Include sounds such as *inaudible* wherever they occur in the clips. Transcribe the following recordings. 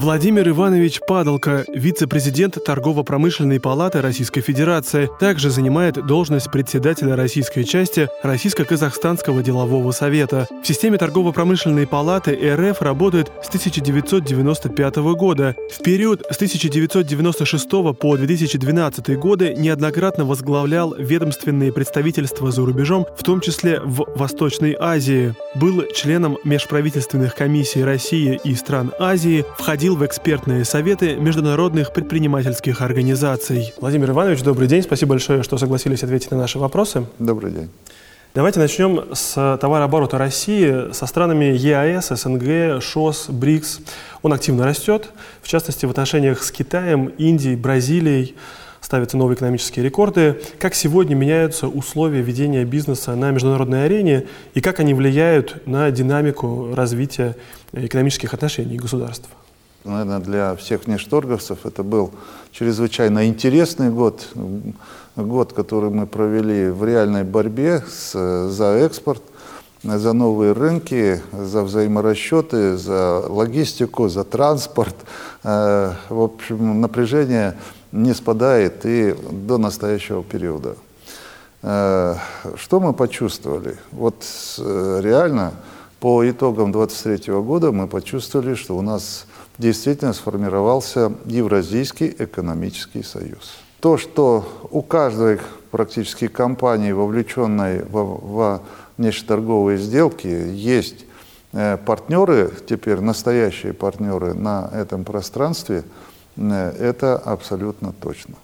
Владимир Иванович Падалко, вице-президент Торгово-промышленной палаты Российской Федерации, также занимает должность председателя российской части Российско-Казахстанского делового совета. В системе Торгово-промышленной палаты РФ работает с 1995 года. В период с 1996 по 2012 годы неоднократно возглавлял ведомственные представительства за рубежом, в том числе в Восточной Азии. Был членом межправительственных комиссий России и стран Азии, входил входил в экспертные советы международных предпринимательских организаций. Владимир Иванович, добрый день. Спасибо большое, что согласились ответить на наши вопросы. Добрый день. Давайте начнем с товарооборота России со странами ЕАЭС, СНГ, ШОС, БРИКС. Он активно растет, в частности, в отношениях с Китаем, Индией, Бразилией ставятся новые экономические рекорды. Как сегодня меняются условия ведения бизнеса на международной арене и как они влияют на динамику развития экономических отношений государств? Наверное, для всех внешторговцев это был чрезвычайно интересный год, год, который мы провели в реальной борьбе с, за экспорт, за новые рынки, за взаиморасчеты, за логистику, за транспорт. Э, в общем, напряжение не спадает и до настоящего периода. Э, что мы почувствовали? Вот э, реально по итогам 23 года мы почувствовали, что у нас действительно сформировался Евразийский экономический союз. То, что у каждой практически компании, вовлеченной во, во внешнеторговые сделки, есть э, партнеры, теперь настоящие партнеры на этом пространстве, э, это абсолютно точно.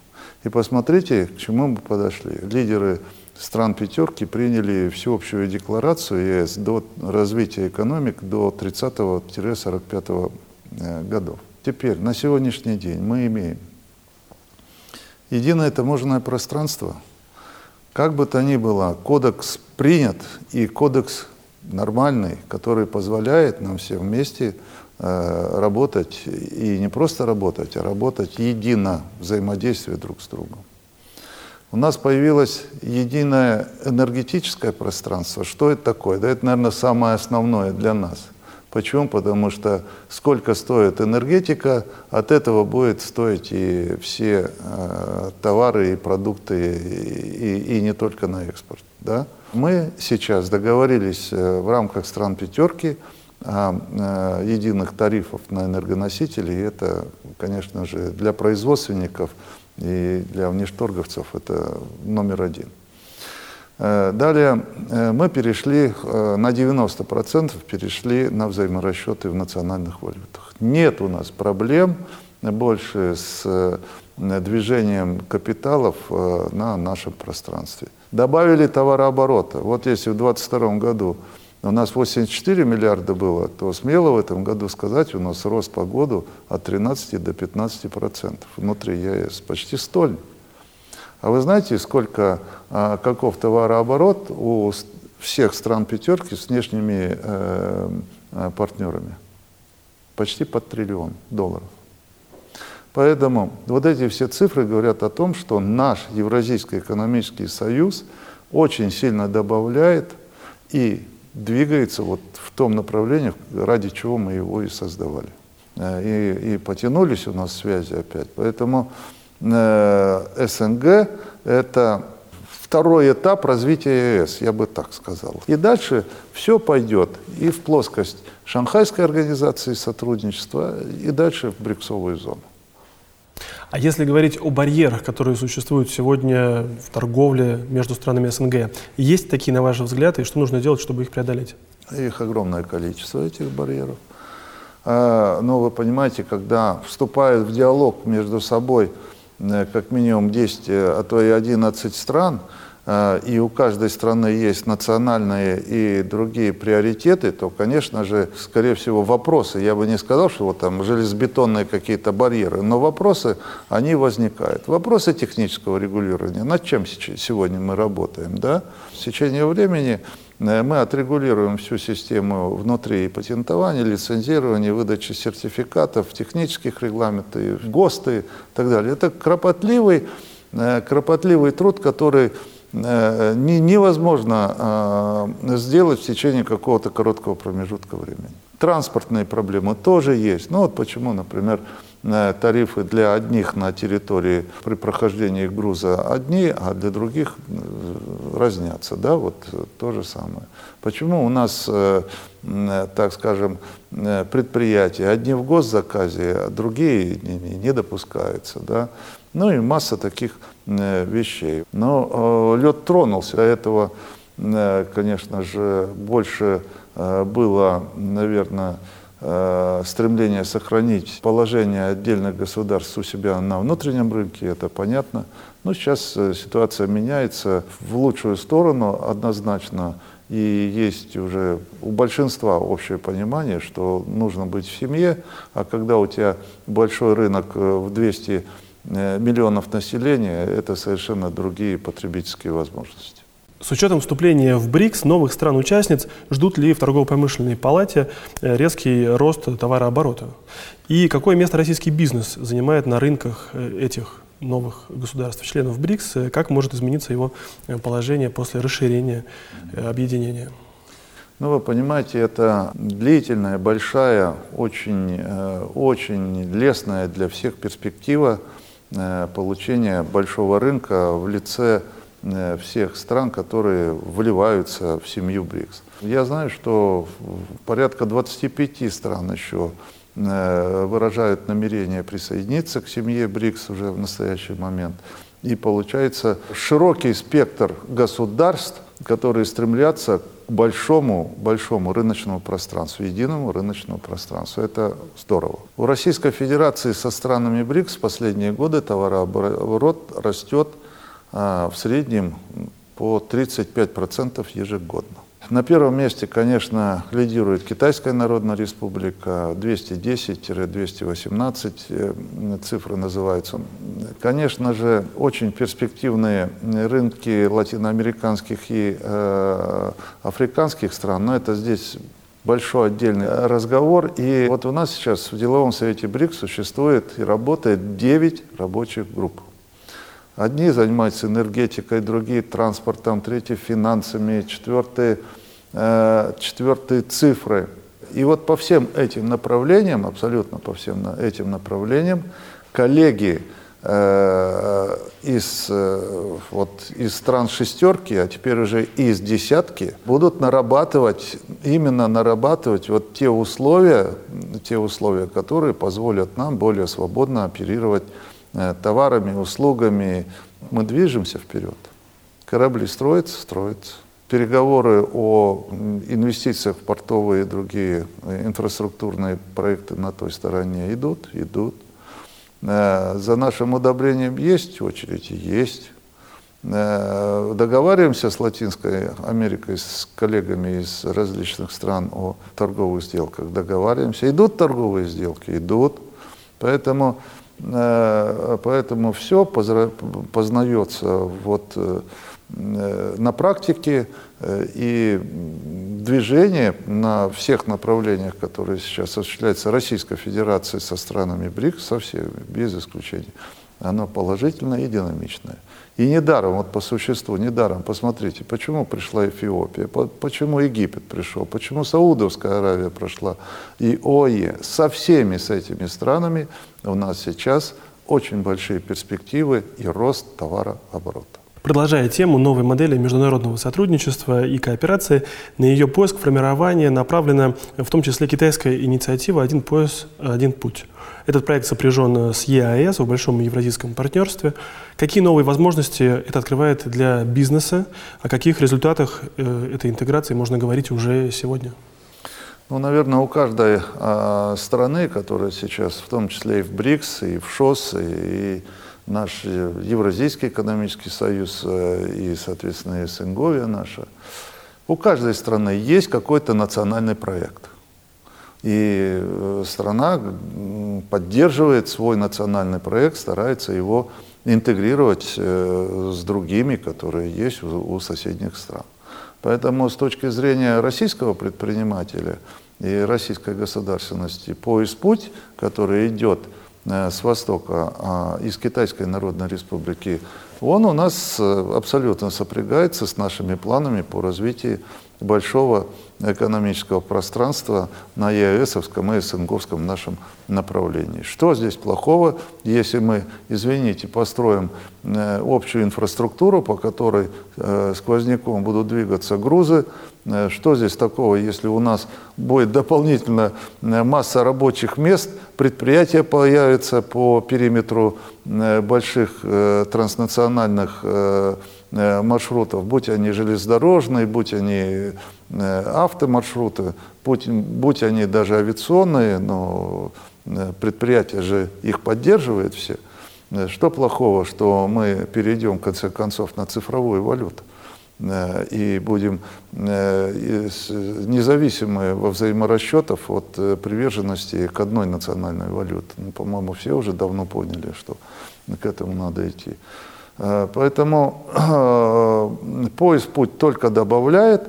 И посмотрите, к чему мы подошли. Лидеры стран пятерки приняли всеобщую декларацию ЕС до развития экономик до 30-45 Э, годов. Теперь, на сегодняшний день мы имеем единое таможенное пространство. Как бы то ни было, кодекс принят и кодекс нормальный, который позволяет нам все вместе э, работать и не просто работать, а работать едино, взаимодействие друг с другом. У нас появилось единое энергетическое пространство. Что это такое? Да это, наверное, самое основное для нас – Почему? Потому что сколько стоит энергетика, от этого будет стоить и все э, товары и продукты, и, и, и не только на экспорт. Да? Мы сейчас договорились э, в рамках стран пятерки о э, единых тарифов на энергоносители. И это, конечно же, для производственников и для внешторговцев это номер один. Э, далее э, мы перешли э, на 90% перешли на взаиморасчеты в национальных валютах. Нет у нас проблем больше с движением капиталов на нашем пространстве. Добавили товарооборота. Вот если в 2022 году у нас 84 миллиарда было, то смело в этом году сказать, у нас рост по году от 13 до 15 процентов внутри ЕС. Почти столь. А вы знаете, сколько, а, каков товарооборот у всех стран пятерки с внешними э, э, партнерами? Почти под триллион долларов. Поэтому вот эти все цифры говорят о том, что наш Евразийский экономический союз очень сильно добавляет и двигается вот в том направлении, ради чего мы его и создавали. Э, и, и потянулись у нас связи опять. Поэтому Э, СНГ – это второй этап развития ЕС, я бы так сказал. И дальше все пойдет и в плоскость Шанхайской организации сотрудничества, и дальше в бриксовую зону. А если говорить о барьерах, которые существуют сегодня в торговле между странами СНГ, есть такие, на ваш взгляд, и что нужно делать, чтобы их преодолеть? Их огромное количество, этих барьеров. А, но вы понимаете, когда вступают в диалог между собой Э, как минимум 10, э, а то и 11 стран, и у каждой страны есть национальные и другие приоритеты, то, конечно же, скорее всего, вопросы, я бы не сказал, что вот там железобетонные какие-то барьеры, но вопросы, они возникают. Вопросы технического регулирования, над чем сегодня мы работаем, да? В течение времени Э, мы отрегулируем всю систему внутри патентования, лицензирования, выдачи сертификатов, технических регламентов, ГОСТы и так далее. Это кропотливый, э, кропотливый труд, который невозможно сделать в течение какого-то короткого промежутка времени. Транспортные проблемы тоже есть. Ну вот почему, например, тарифы для одних на территории при прохождении груза одни, а для других разнятся. Да, вот то же самое. Почему у нас, так скажем, предприятия одни в госзаказе, а другие не допускаются. Да? Ну и масса таких вещей. Но лед тронулся, а этого, конечно же, больше было, наверное, Э, стремление сохранить положение отдельных государств у себя на внутреннем рынке, это понятно. Но сейчас э, ситуация меняется в лучшую сторону однозначно. И есть уже у большинства общее понимание, что нужно быть в семье, а когда у тебя большой рынок э, в 200 миллионов населения, это совершенно другие потребительские возможности. С учетом вступления в БРИКС новых стран-участниц ждут ли в торгово-промышленной палате э, резкий рост товарооборота? И какое место российский бизнес занимает на рынках э, этих новых государств-членов БРИКС? Э, как может измениться его положение после расширения объединения? Ну, вы понимаете, это длительная, большая, очень, очень лестная для всех перспектива получения большого рынка в лице Э, всех стран, которые вливаются в семью БРИКС. Я знаю, что порядка 25 стран еще э, выражают намерение присоединиться к семье БРИКС уже в настоящий момент. И получается широкий спектр государств, которые стремлятся большому, большому рыночному пространству, единому рыночному пространству. Это здорово. У Российской Федерации со странами БРИКС в последние годы товарооборот растет а в среднем по 35% ежегодно. На первом месте, конечно, лидирует Китайская Народная Республика, 210-218 э, цифры называются. Конечно же, очень перспективные рынки латиноамериканских и э, африканских стран, но это здесь большой отдельный разговор. И вот у нас сейчас в деловом совете БРИКС существует и работает 9 рабочих групп. Одни занимаются энергетикой, другие транспортом, третьи финансами, четвертые, э, четвертые цифры. И вот по всем этим направлениям, абсолютно по всем этим направлениям, коллеги э, из, э, вот, из стран шестерки, а теперь уже из десятки, будут нарабатывать, именно нарабатывать вот те условия, те условия, которые позволят нам более свободно оперировать товарами, услугами. Мы движемся вперед. Корабли строятся, строятся. Переговоры о инвестициях в портовые и другие э, инфраструктурные проекты на той стороне идут, идут. Э, за нашим удобрением есть очередь? Есть. Договариваемся с Латинской Америкой, с коллегами из различных стран о торговых сделках. Договариваемся. Идут торговые сделки? Идут. Поэтому Э, поэтому все познается вот э, на практике э, и движение на всех направлениях, которые сейчас осуществляются Российской Федерацией со странами БРИКС, со всеми, без исключения, оно положительное и динамичное. И недаром, вот по существу, недаром, посмотрите, почему пришла Эфиопия, почему Египет пришел, почему Саудовская Аравия прошла, и ОЕ. Со всеми с этими странами у нас сейчас очень большие перспективы и рост товарооборота. Продолжая тему новой модели международного сотрудничества и кооперации, на ее поиск, формирование направлена в том числе китайская инициатива «Один пояс, один путь». Этот проект сопряжен с ЕАЭС в большом евразийском партнерстве. Какие новые возможности это открывает для бизнеса? О каких результатах э, этой интеграции можно говорить уже сегодня? Ну, наверное, у каждой э, страны, которая сейчас, в том числе и в БРИКС, и в ШОС, и, и наш Евразийский экономический союз э, и, соответственно, Сенговия наша, у каждой страны есть какой-то национальный проект. И э, страна поддерживает свой национальный проект, старается его интегрировать э, с другими, которые есть у соседних стран. Поэтому с точки зрения российского предпринимателя и российской государственности поиск путь, который идет – с востока, а из Китайской Народной Республики он у нас э, абсолютно сопрягается с нашими планами по развитию большого экономического пространства на ЕАЭСовском и СНГовском нашем направлении. Что здесь плохого, если мы, извините, построим э, общую инфраструктуру, по которой э, сквозняком будут двигаться грузы, э, что здесь такого, если у нас будет дополнительно масса рабочих мест, предприятия появятся по периметру больших транснациональных маршрутов, будь они железнодорожные, будь они автомаршруты, будь, будь они даже авиационные, но Э, предприятие же их поддерживает все. Э, что плохого, что мы перейдем, в конце концов, на цифровую валюту э, и будем независимы во взаиморасчетах от приверженности к одной национальной валюте. Ну, по-моему, все уже давно поняли, что к этому надо идти. Поэтому поезд путь только добавляет,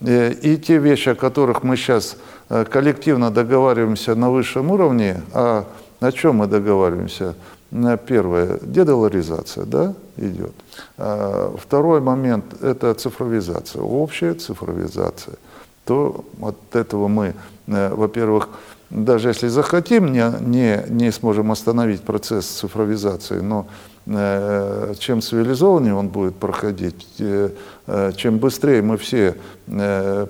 и те вещи, о которых мы сейчас Э, коллективно договариваемся на высшем уровне, а о чем мы договариваемся? Первое, дедоларизация, да, идет. А второй момент – это цифровизация, общая цифровизация. То от этого мы, э, во-первых, даже если захотим, не, не, не сможем остановить процесс цифровизации, но Э, чем цивилизованнее он будет проходить, э, э, чем быстрее мы все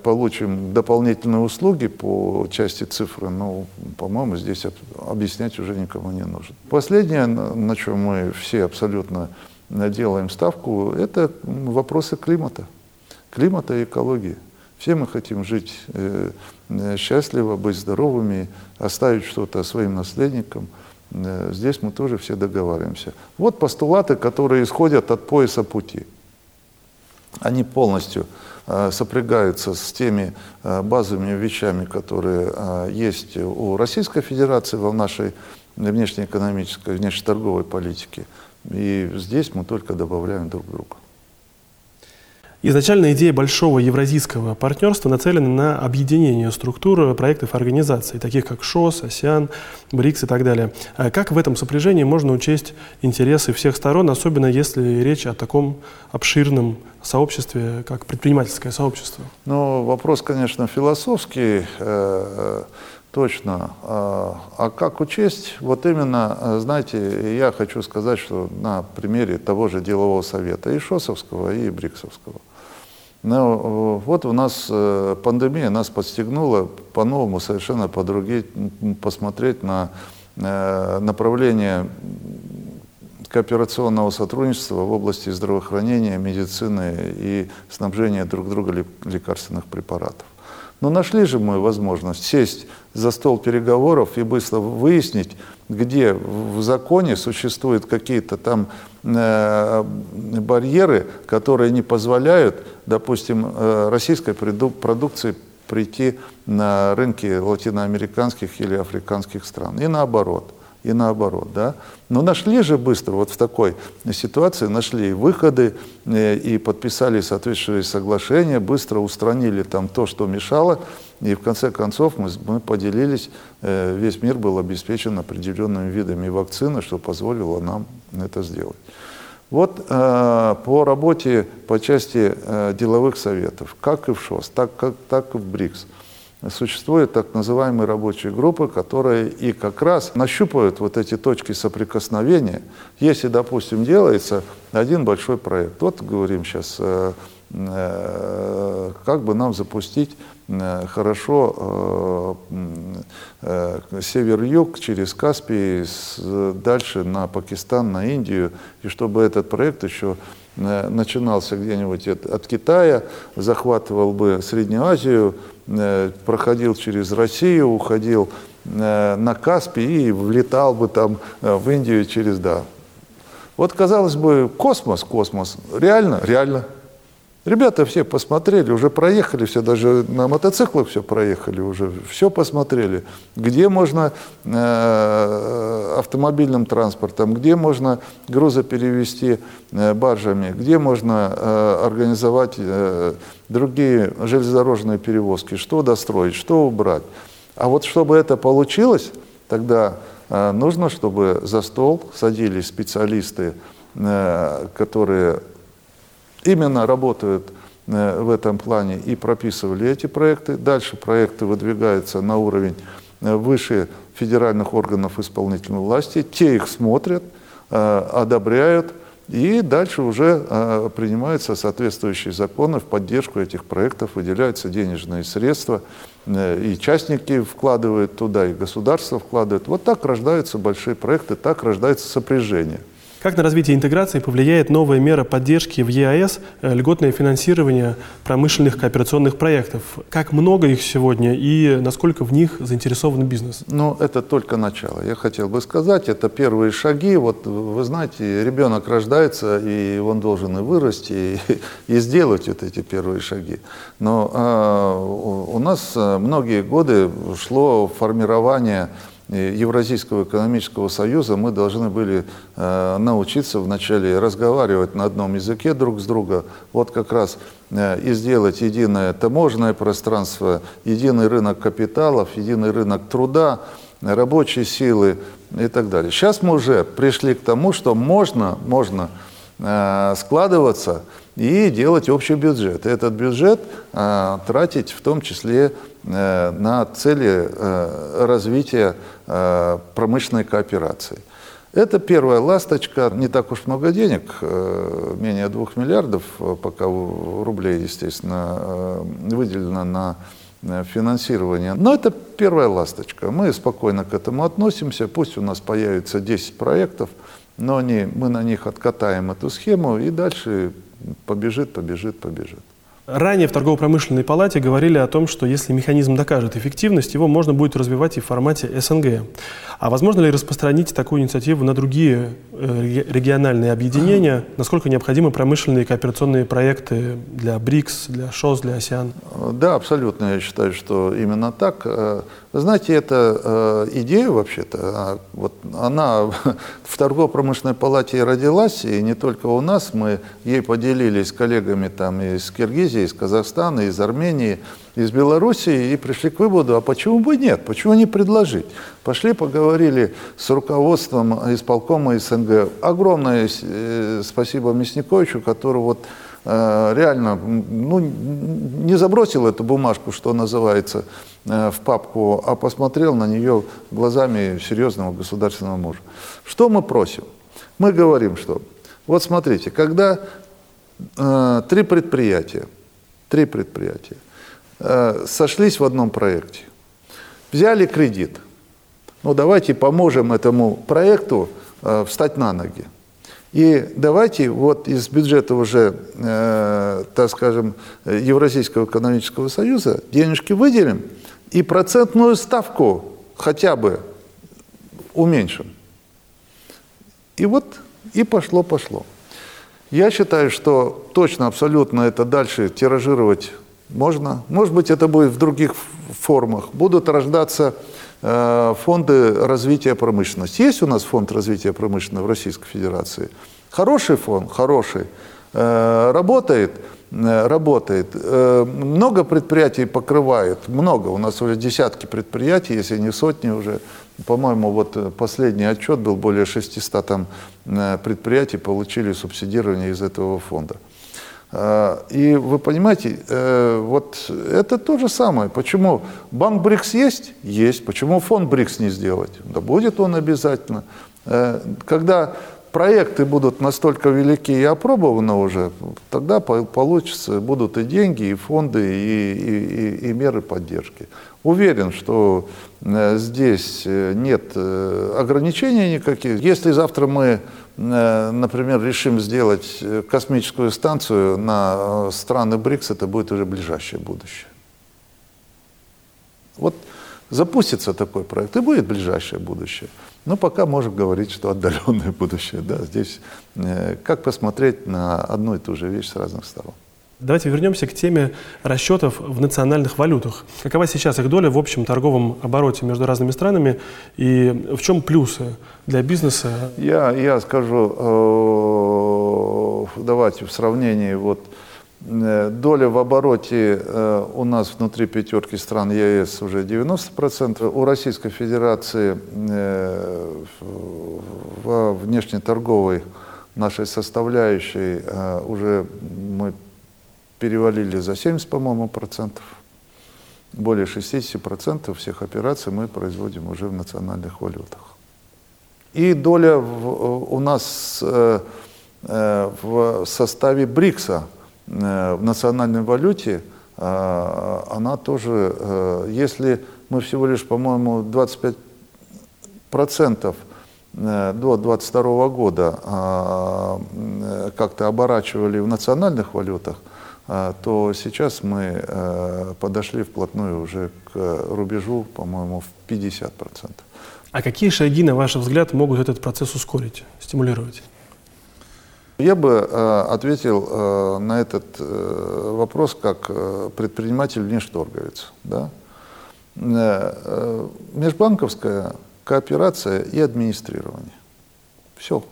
получим дополнительные услуги по части цифры, ну, по-моему, здесь объяснять уже никому не нужно. Последнее, на чем мы все абсолютно делаем ставку, это вопросы климата. Климата и экологии. Все мы хотим жить счастливо, быть здоровыми, оставить что-то своим наследникам – Э, здесь мы тоже все договариваемся. Вот постулаты, которые исходят от пояса пути. Они полностью э, сопрягаются с теми э, базовыми вещами, которые есть у Российской Федерации в нашей внешнеэкономической, внешнеторговой политике. И здесь мы только добавляем друг друга. Изначально идея большого евразийского партнерства нацелена на объединение структур проектов организаций, таких как ШОС, АСИАН, БРИКС и так далее. А как в этом сопряжении можно учесть интересы всех сторон, особенно если речь о таком обширном сообществе, как предпринимательское сообщество? Ну, вопрос, конечно, философский. Э, точно. А, а как учесть? Вот именно, э, знаете, я хочу сказать, что на примере того же делового совета и ШОСовского, и БРИКСовского. Но э, вот у нас э, пандемия нас подстегнула по-новому совершенно по другим посмотреть на э, направление кооперационного сотрудничества в области здравоохранения, медицины и снабжения друг друга лекарственных препаратов. Но нашли же мы возможность сесть за стол переговоров и быстро выяснить, где в законе существуют какие-то там э, барьеры, которые не позволяют, допустим, э, российской продукции прийти на рынки латиноамериканских или африканских стран. И наоборот – и наоборот. Да? Но нашли же быстро, вот в такой ситуации нашли выходы э, и подписали соответствующие соглашения, быстро устранили там то, что мешало, и в конце концов мы, мы поделились, э, весь мир был обеспечен определенными видами вакцины, что позволило нам это сделать. Вот э, по работе по части э, деловых советов, как и в ШОС, так, как, так и в БРИКС – существуют так называемые рабочие группы, которые и как раз нащупывают вот эти точки соприкосновения. Если, допустим, делается один большой проект, вот говорим сейчас, э, э, как бы нам запустить э, хорошо север-юг через Каспий, дальше на Пакистан, на Индию, и чтобы этот проект еще начинался где-нибудь от Китая, захватывал бы Среднюю Азию, проходил через Россию, уходил э, на Каспий и влетал бы там э, в Индию через, да. Вот, казалось бы, космос, космос. Реально? Реально. Ребята все посмотрели, уже проехали все, даже на мотоциклах все проехали уже, все посмотрели. Где можно э, автомобильным транспортом, где можно грузы перевести э, баржами, где можно э, организовать э, другие железнодорожные перевозки, что достроить, что убрать. А вот чтобы это получилось, тогда э, нужно, чтобы за стол садились специалисты которые именно работают в этом плане и прописывали эти проекты. Дальше проекты выдвигаются на уровень выше федеральных органов исполнительной власти. Те их смотрят, одобряют, и дальше уже э, принимаются соответствующие законы в поддержку этих проектов, выделяются денежные средства, э, и частники вкладывают туда, и государство вкладывает. Вот так рождаются большие проекты, так рождается сопряжение. Как на развитие интеграции повлияет новая мера поддержки в ЕАЭС э, льготное финансирование промышленных кооперационных проектов? Как много их сегодня и насколько в них заинтересован бизнес? Ну, это только начало. Я хотел бы сказать, это первые шаги. Вот вы знаете, ребенок рождается, и он должен и вырасти, и, и сделать вот эти первые шаги. Но э, у нас э, многие годы шло формирование Евразийского экономического союза мы должны были э, научиться вначале разговаривать на одном языке друг с другом, вот как раз э, и сделать единое таможенное пространство, единый рынок капиталов, единый рынок труда, рабочей силы и так далее. Сейчас мы уже пришли к тому, что можно, можно э, складываться и делать общий бюджет. Этот бюджет э, тратить в том числе э, на цели э, развития э, промышленной кооперации. Это первая ласточка, не так уж много денег, э, менее двух миллиардов, э, пока рублей, естественно, э, выделено на финансирование. Но это первая ласточка. Мы спокойно к этому относимся. Пусть у нас появится 10 проектов, но они, мы на них откатаем эту схему и дальше побежит, побежит, побежит. Ранее в торгово-промышленной палате говорили о том, что если механизм докажет эффективность, его можно будет развивать и в формате СНГ. А возможно ли распространить такую инициативу на другие э, региональные объединения? *clears throat* Насколько необходимы промышленные кооперационные проекты для БРИКС, для ШОС, для АСИАН? Да, абсолютно. Я считаю, что именно так. Знаете, эта э, идея вообще-то, а, вот она *laughs* в торгово-промышленной палате и родилась, и не только у нас, мы ей поделились с коллегами там из Киргизии, из Казахстана, из Армении, из Белоруссии, и пришли к выводу, а почему бы нет, почему не предложить? Пошли, поговорили с руководством исполкома СНГ. Огромное э, спасибо Мясниковичу, который вот Э, реально ну, не забросил эту бумажку, что называется, в папку, а посмотрел на нее глазами серьезного государственного мужа. Что мы просим? Мы говорим, что вот смотрите, когда э, три предприятия, три предприятия э, сошлись в одном проекте, взяли кредит, ну давайте поможем этому проекту э, встать на ноги. И давайте вот из бюджета уже, э, так скажем, Евразийского экономического союза денежки выделим и процентную ставку хотя бы уменьшим. И вот и пошло-пошло. Я считаю, что точно, абсолютно это дальше тиражировать можно. Может быть, это будет в других формах. Будут рождаться фонды развития промышленности. Есть у нас фонд развития промышленности в Российской Федерации? Хороший фонд, хороший. Э, работает, э, работает. Много предприятий покрывает, много. У нас уже десятки предприятий, если не сотни уже. По-моему, вот последний отчет был, более 600 там предприятий получили субсидирование из этого фонда. А, и вы понимаете, э, вот это то же самое. Почему банк БРИКС есть? Есть. Почему фонд БРИКС не сделать? Да будет он обязательно. Э, когда проекты будут настолько велики и опробованы уже, тогда получится, будут и деньги, и фонды, и, и, и, и меры поддержки. Уверен, что э, здесь нет ограничений никаких. Если завтра мы например, решим сделать э, космическую станцию на э, страны БРИКС, это будет уже ближайшее будущее. Вот запустится такой проект, и будет ближайшее будущее. Но пока можем говорить, что отдаленное будущее. Да, здесь как посмотреть на одну и ту же вещь с разных сторон. Давайте вернемся к теме расчетов в национальных валютах. Какова сейчас их доля в общем торговом обороте между разными странами и в чем плюсы для бизнеса? Я, я скажу, э, давайте в сравнении вот э, Доля в обороте э, у нас внутри пятерки стран ЕС уже 90%. У Российской Федерации во внешнеторговой нашей составляющей уже мы перевалили за 70, по-моему, процентов. Более 60 процентов всех операций мы производим уже в национальных валютах. И доля в, у нас э, э, в составе БРИКСа э, в национальной валюте, э, она тоже, э, если мы всего лишь, по-моему, 25 процентов э, до 22 года а, э, как-то оборачивали в национальных валютах, то сейчас мы э, подошли вплотную уже к рубежу, по-моему, в 50%. А какие шаги, на ваш взгляд, могут этот процесс ускорить, стимулировать? Я бы э, ответил э, на этот э, вопрос как э, предприниматель внешторговец. Да? Э, э, межбанковская кооперация и администрирование. Все.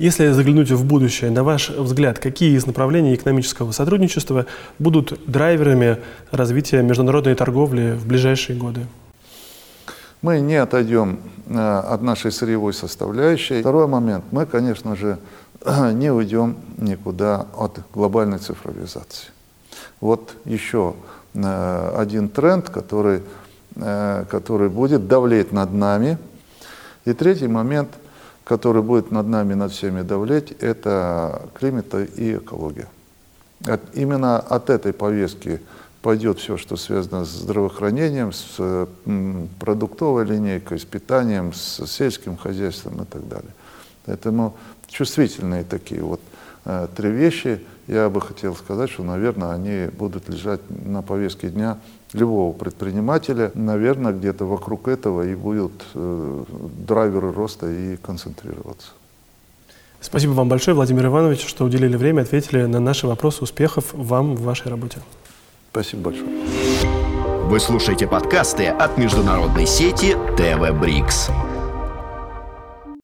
Если заглянуть в будущее, на ваш взгляд, какие из направлений экономического сотрудничества будут драйверами развития международной торговли в ближайшие годы? Мы не отойдем э, от нашей сырьевой составляющей. Второй момент. Мы, конечно же, *clears throat* не уйдем никуда от глобальной цифровизации. Вот еще э, один тренд, который, э, который будет давлеть над нами. И третий момент – который будет над нами, над всеми давлеть, это климат и экология. От, именно от этой повестки пойдет все, что связано с здравоохранением, с продуктовой линейкой, с питанием, с сельским хозяйством и так далее. Поэтому чувствительные такие вот э, три вещи, я бы хотел сказать, что, наверное, они будут лежать на повестке дня любого предпринимателя, наверное, где-то вокруг этого и будут э, драйверы роста и концентрироваться. Спасибо вам большое, Владимир Иванович, что уделили время, ответили на наши вопросы. Успехов вам в вашей работе. Спасибо большое. Вы слушаете подкасты от международной сети ТВ Брикс.